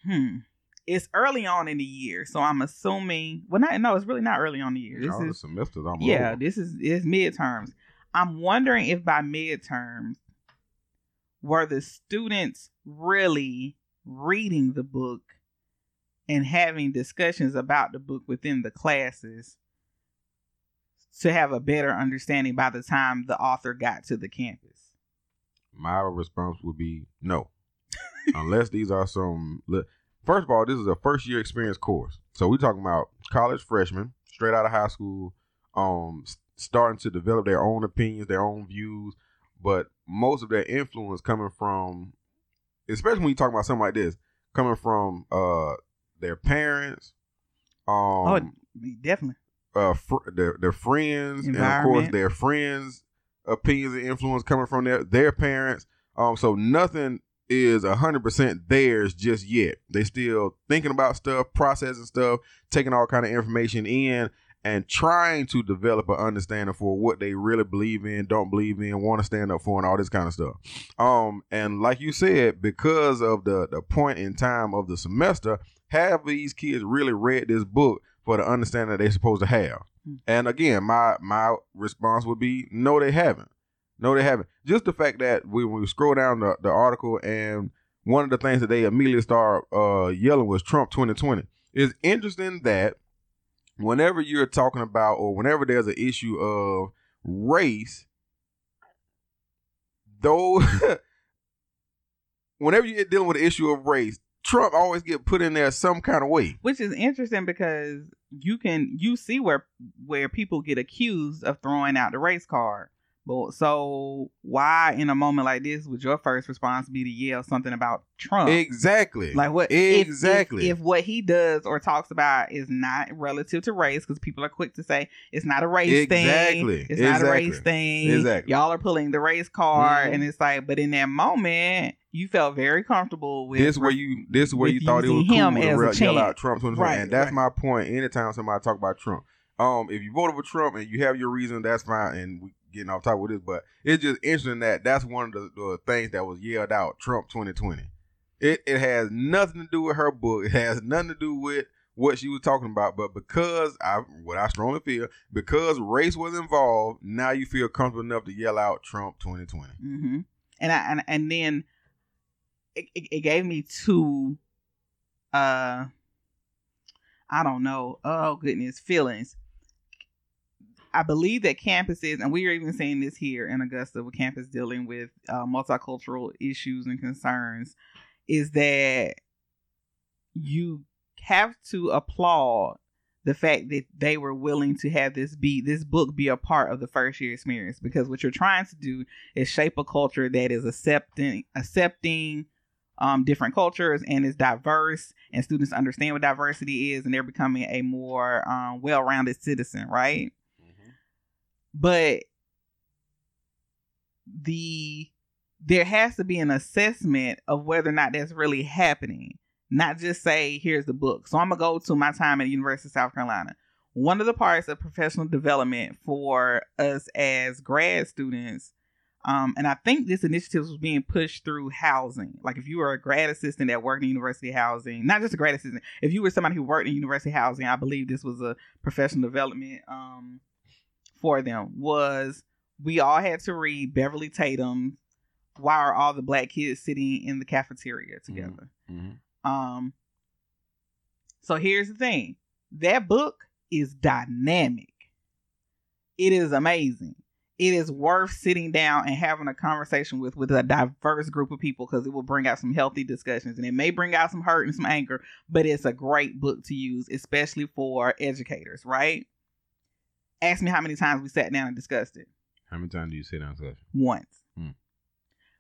[SPEAKER 1] hmm, it's early on in the year, so I'm assuming. Well, not no, it's really not early on in the year. This is
[SPEAKER 3] semesters almost
[SPEAKER 1] yeah,
[SPEAKER 3] over.
[SPEAKER 1] this is is midterms. I'm wondering if by midterms were the students really reading the book and having discussions about the book within the classes to have a better understanding by the time the author got to the campus.
[SPEAKER 3] My response would be no, unless these are some. First of all, this is a first year experience course, so we're talking about college freshmen straight out of high school, um, starting to develop their own opinions, their own views, but most of their influence coming from, especially when you talk about something like this, coming from uh their parents, um,
[SPEAKER 1] oh, definitely.
[SPEAKER 3] uh fr- their their friends and of course their friends opinions and influence coming from their their parents. Um so nothing is a hundred percent theirs just yet they still thinking about stuff processing stuff taking all kind of information in and trying to develop an understanding for what they really believe in don't believe in want to stand up for and all this kind of stuff um and like you said because of the the point in time of the semester have these kids really read this book for the understanding that they're supposed to have.
[SPEAKER 1] Hmm.
[SPEAKER 3] And again, my my response would be no, they haven't. No, they haven't. Just the fact that we, we scroll down the, the article and one of the things that they immediately start uh, yelling was Trump 2020. It's interesting that whenever you're talking about or whenever there's an issue of race, though, whenever you're dealing with the issue of race, Trump always get put in there some kind of way.
[SPEAKER 1] which is interesting because you can you see where where people get accused of throwing out the race card but so why in a moment like this would your first response be to yell something about trump
[SPEAKER 3] Exactly.
[SPEAKER 1] like what
[SPEAKER 3] Exactly.
[SPEAKER 1] if, if what he does or talks about is not relative to race because people are quick to say it's not a race
[SPEAKER 3] Exactly.
[SPEAKER 1] thing it's not a race thing
[SPEAKER 3] Exactly.
[SPEAKER 1] y'all are pulling the race card
[SPEAKER 3] Mhm.
[SPEAKER 1] and it's like but in that moment you felt very comfortable with
[SPEAKER 3] this where you this is where you thought it was cool
[SPEAKER 1] him
[SPEAKER 3] to re- yell out Trump
[SPEAKER 1] Right,
[SPEAKER 3] and that's
[SPEAKER 1] right.
[SPEAKER 3] my point. Anytime somebody talk about Trump, um, if you voted for Trump and you have your reason, that's fine. And we getting off top with this, but it's just interesting that that's one of the, the things that was yelled out. Trump 2020. It it has nothing to do with her book. It has nothing to do with what she was talking about. But because I what I strongly feel because race was involved, now you feel comfortable enough to yell out Trump 2020.
[SPEAKER 1] hmm And I and, and then it, it, it gave me two uh I don't know, oh goodness, feelings. I believe that campuses, and we are even seeing this here in Augusta with campus dealing with uh, multicultural issues and concerns, is that you have to applaud the fact that they were willing to have this be this book be a part of the first year experience because what you're trying to do is shape a culture that is accepting accepting um, different cultures and is diverse and students understand what diversity is and they're becoming a more um, well-rounded citizen right but the there has to be an assessment of whether or not that's really happening not just say here's the book so i'm gonna go to my time at the university of south carolina one of the parts of professional development for us as grad students um, and I think this initiative was being pushed through housing. Like if you were a grad assistant that worked in university housing, not just a grad assistant, if you were somebody who worked in university housing, I believe this was a professional development um, for them. Was we all had to read Beverly Tatum. Why are all the black kids sitting in the cafeteria together?
[SPEAKER 3] Mm-hmm.
[SPEAKER 1] Um. So here's the thing: that book is dynamic. It is amazing. It is worth sitting down and having a conversation with with a diverse group of people because it will bring out some healthy discussions and it may bring out some hurt and some anger, but it's a great book to use, especially for educators. Right? Ask me how many times we sat down and discussed it
[SPEAKER 3] How many times do you sit down and discuss?
[SPEAKER 1] once.
[SPEAKER 3] Hmm.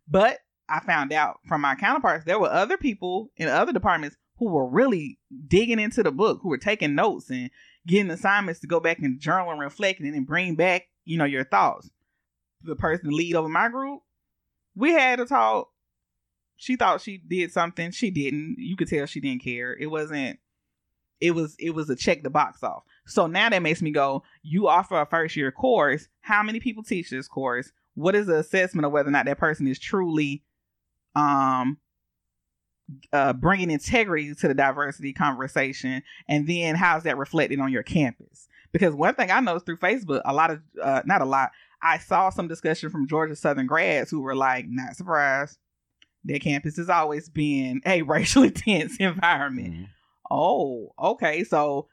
[SPEAKER 1] But I found out from my counterparts there were other people in other departments who were really digging into the book, who were taking notes and getting assignments to go back and journal and reflect and then bring back, you know, your thoughts. The person lead over my group, we had a talk. She thought she did something. She didn't. You could tell she didn't care. It wasn't it was it was a check the box off. So now that makes me go, you offer a first year course. How many people teach this course? What is the assessment of whether or not that person is truly um uh, bringing integrity to the diversity conversation, and then how's that reflected on your campus? Because one thing I noticed through Facebook, a lot of uh, not a lot, I saw some discussion from Georgia Southern grads who were like, not surprised. Their campus has always been a racially tense environment.
[SPEAKER 3] Mhm.
[SPEAKER 1] Oh, okay. So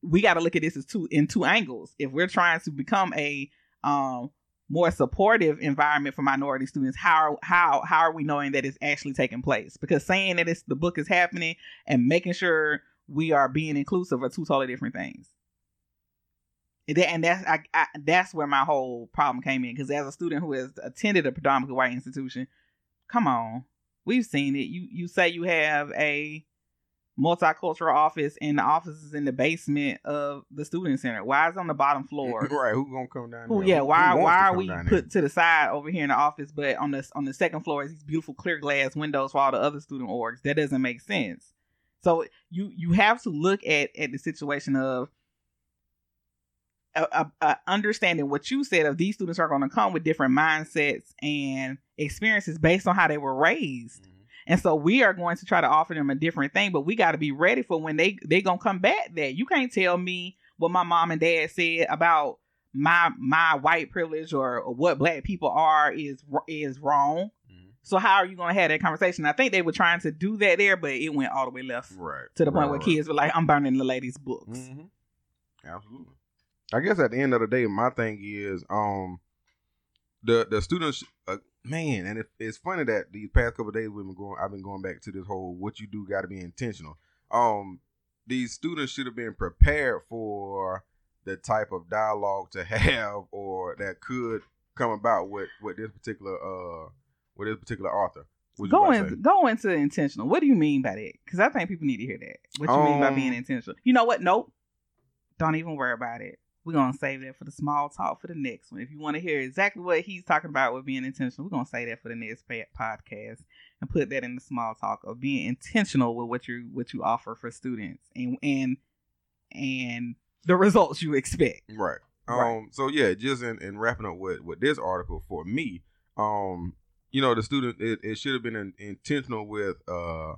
[SPEAKER 1] we got to look at this as two in two angles. If we're trying to become a um more supportive environment for minority students, how how how are we knowing that it's actually taking place? Because saying that it's the book is happening and making sure we are being inclusive are two totally different things. And that's I, I, that's where my whole problem came in. Because as a student who has attended a predominantly white institution, come on, we've seen it. You you say you have a multicultural office and the office is in the basement of the student center. Why is it on the bottom floor?
[SPEAKER 3] right? Who gonna come down?
[SPEAKER 1] Who,
[SPEAKER 3] there?
[SPEAKER 1] yeah,
[SPEAKER 3] Who-
[SPEAKER 1] why why are we put to the side over here in the office, but on the on the second floor is these beautiful clear glass windows for all the other student orgs? That doesn't make sense. So you you have to look at at the situation of uh, uh, uh, understanding what you said of these students are going to come with different mindsets and experiences based on how they were raised. And so we are going to try to offer them a different thing, but we got to be ready for when they they gonna come back. That you can't tell me what my mom and dad said about my my white privilege or, or what black people are is is wrong.
[SPEAKER 3] Mhm.
[SPEAKER 1] So how are you gonna have that conversation? I think they were trying to do that there, but it went all the way left
[SPEAKER 3] Right.
[SPEAKER 1] to the point
[SPEAKER 3] right,
[SPEAKER 1] where
[SPEAKER 3] right.
[SPEAKER 1] kids were like, "I'm burning the lady's books."
[SPEAKER 3] Mhm. Absolutely. I guess at the end of the day, my thing is, um, the the students, uh, man, and it, it's funny that these past couple of days we've been going, I've been going back to this whole what you do got to be intentional. Um, these students should have been prepared for the type of dialogue to have or that could come about with with this particular uh with this particular author.
[SPEAKER 1] Go
[SPEAKER 3] about to say?
[SPEAKER 1] in, go into intentional. What do you mean by that? Because I think people need to hear that. What you mean by
[SPEAKER 3] Um,
[SPEAKER 1] being intentional? You know what? Nope. Don't even worry about it. We're gonna save that for the small talk for the next one. If you want to hear exactly what he's talking about with being intentional, we're gonna say that for the next podcast and put that in the small talk of being intentional with what you what you offer for students and and and the results you expect.
[SPEAKER 3] Right. Um.
[SPEAKER 1] Right.
[SPEAKER 3] So yeah, just in, in wrapping up with with this article for me, um, you know, the student it, it should have been in, intentional with uh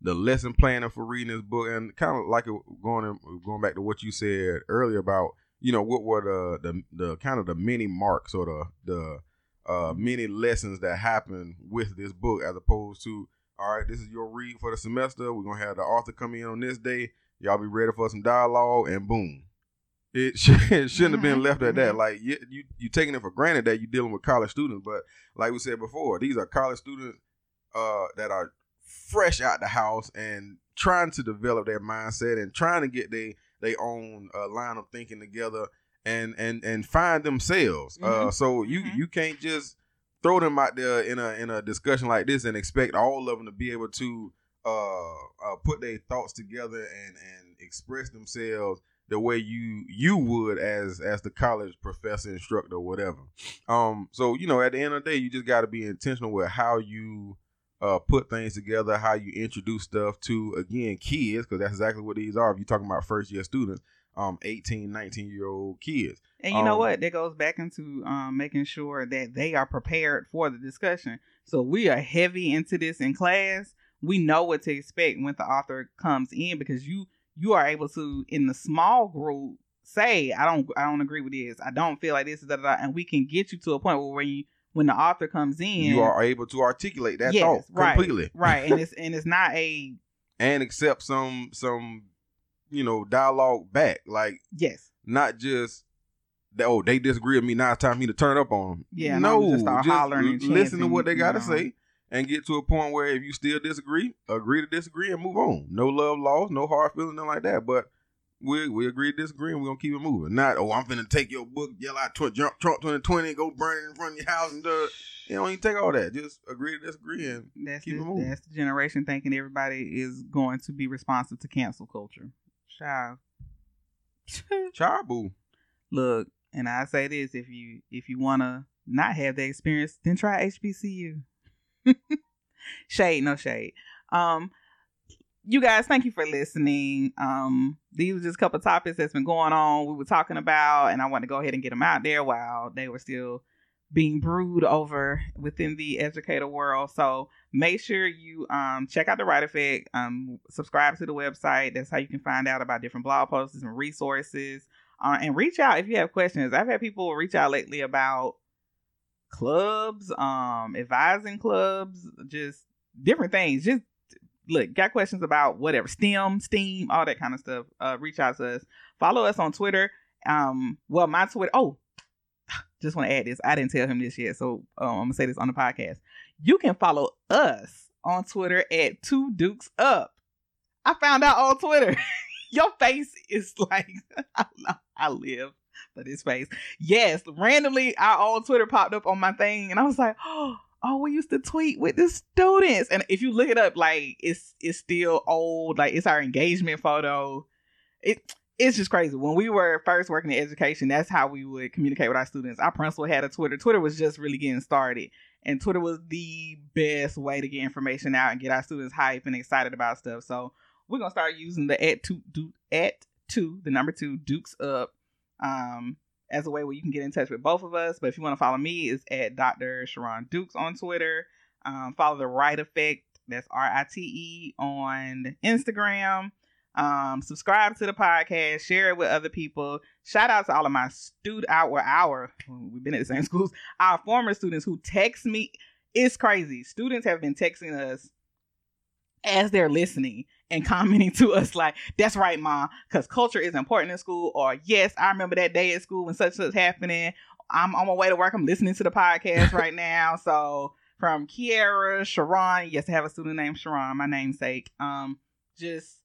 [SPEAKER 3] the lesson planning for reading this book, and kind of like it, going in, going back to what you said earlier about you know what were the the, the kind of the mini marks or the the uh many lessons that happen with this book as opposed to all right, this is your read for the semester. We're gonna have the author come in on this day. Y'all be ready for some dialogue, and boom, it, it shouldn't have been
[SPEAKER 1] Mhm,
[SPEAKER 3] left at that.
[SPEAKER 1] mhm.
[SPEAKER 3] Like you, you, you taking it for granted that you're dealing with college students, but like we said before, these are college students uh, that are fresh out the house and trying to develop their mindset and trying to get their their own uh, line of thinking together and and and find themselves. Uh,
[SPEAKER 1] Mhm,
[SPEAKER 3] so you
[SPEAKER 1] mhm.
[SPEAKER 3] you can't just throw them out there in a in a discussion like this and expect all of them to be able to uh, uh put their thoughts together and and express themselves the way you you would as as the college professor instructor or whatever um so you know at the end of the day you just got to be intentional with how you uh put things together how you introduce stuff to again kids because that's exactly what these are if you're talking about first year students um 18 19 year old kids
[SPEAKER 1] And you know
[SPEAKER 3] Um,
[SPEAKER 1] what? That goes back into um, making sure that they are prepared for the discussion. So we are heavy into this in class. We know what to expect when the author comes in because you you are able to in the small group say I don't I don't agree with this. I don't feel like this is da, da, da," and we can get you to a point where when you when the author comes in
[SPEAKER 3] you are able to articulate that
[SPEAKER 1] Yes,
[SPEAKER 3] thought
[SPEAKER 1] right,
[SPEAKER 3] completely.
[SPEAKER 1] right and it's and it's not a
[SPEAKER 3] and accept some some you know dialogue back like
[SPEAKER 1] yes.
[SPEAKER 3] not just that oh they disagree with me now it's time for me to turn up on them
[SPEAKER 1] Yeah,
[SPEAKER 3] no
[SPEAKER 1] just start hollering and
[SPEAKER 3] listen to what they gotta
[SPEAKER 1] you know.
[SPEAKER 3] say and get to a point where if you still disagree agree to disagree and move on. No love lost no hard feelings nothing like that but we we agree to disagree and we're gonna keep it moving not oh i'm finna take your book yell out tw- jump trump 2020 go burn it in front of your house and do you don't even take all that just agree to disagree and
[SPEAKER 1] That's
[SPEAKER 3] Keep
[SPEAKER 1] the,
[SPEAKER 3] it moving.
[SPEAKER 1] that's the generation thinking everybody is going to be responsive to cancel culture. Child.
[SPEAKER 3] chabu
[SPEAKER 1] Look, and I say this: if you if you want to not have that experience, then try HBCU. shade, no shade. Um, you guys, thank you for listening. Um, these were just a couple topics that's been going on. We were talking about, and I want to go ahead and get them out there while they were still being brewed over within the educator world. So make sure you um, check out the Right Effect. Um, subscribe to the website. That's how you can find out about different blog posts and resources. Uh, and reach out if you have questions. I've had people reach out lately about clubs, um, advising clubs, just different things. Just look, got questions about whatever STEM, STEAM, all that kind of stuff. Uh, reach out to us. Follow us on Twitter. Um, well, my Twitter. Oh, just want to add this. I didn't tell him this yet, so um, I'm gonna say this on the podcast. You can follow us on Twitter at Two Dukes Up. I found out on Twitter. Your face is like I, live for this face. Yes, randomly our old Twitter popped up on my thing, and I was like, oh, oh, we used to tweet with the students. And if you look it up, like it's it's still old. Like it's our engagement photo. It it's just crazy. When we were first working in education, that's how we would communicate with our students. Our principal had a Twitter. Twitter was just really getting started. And Twitter was the best way to get information out and get our students hype and excited about stuff. So we're gonna start using the at two at two, the number two Dukes up, um, as a way where you can get in touch with both of us. But if you want to follow me, it's at Dr. Sharon Dukes on Twitter. Um, follow the Right Effect, that's R I T E on Instagram. Um, subscribe to the podcast, share it with other people. Shout out to all of my student our our we've been at the same schools, our former students who text me. It's crazy. Students have been texting us as they're listening and commenting to us like, "That's right, mom," because culture is important in school. Or yes, I remember that day at school when such such happening. I'm on my way to work. I'm listening to the podcast right now. So from Kiera, Sharon, yes, I have a student named Sharon, my namesake. Um, just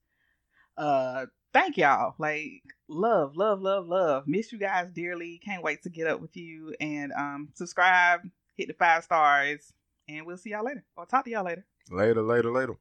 [SPEAKER 1] uh thank y'all. Like love, love, love, love. Miss you guys dearly. Can't wait to get up with you and um subscribe, hit the five stars, and we'll see y'all later. Or talk to y'all later.
[SPEAKER 3] Later, later, later.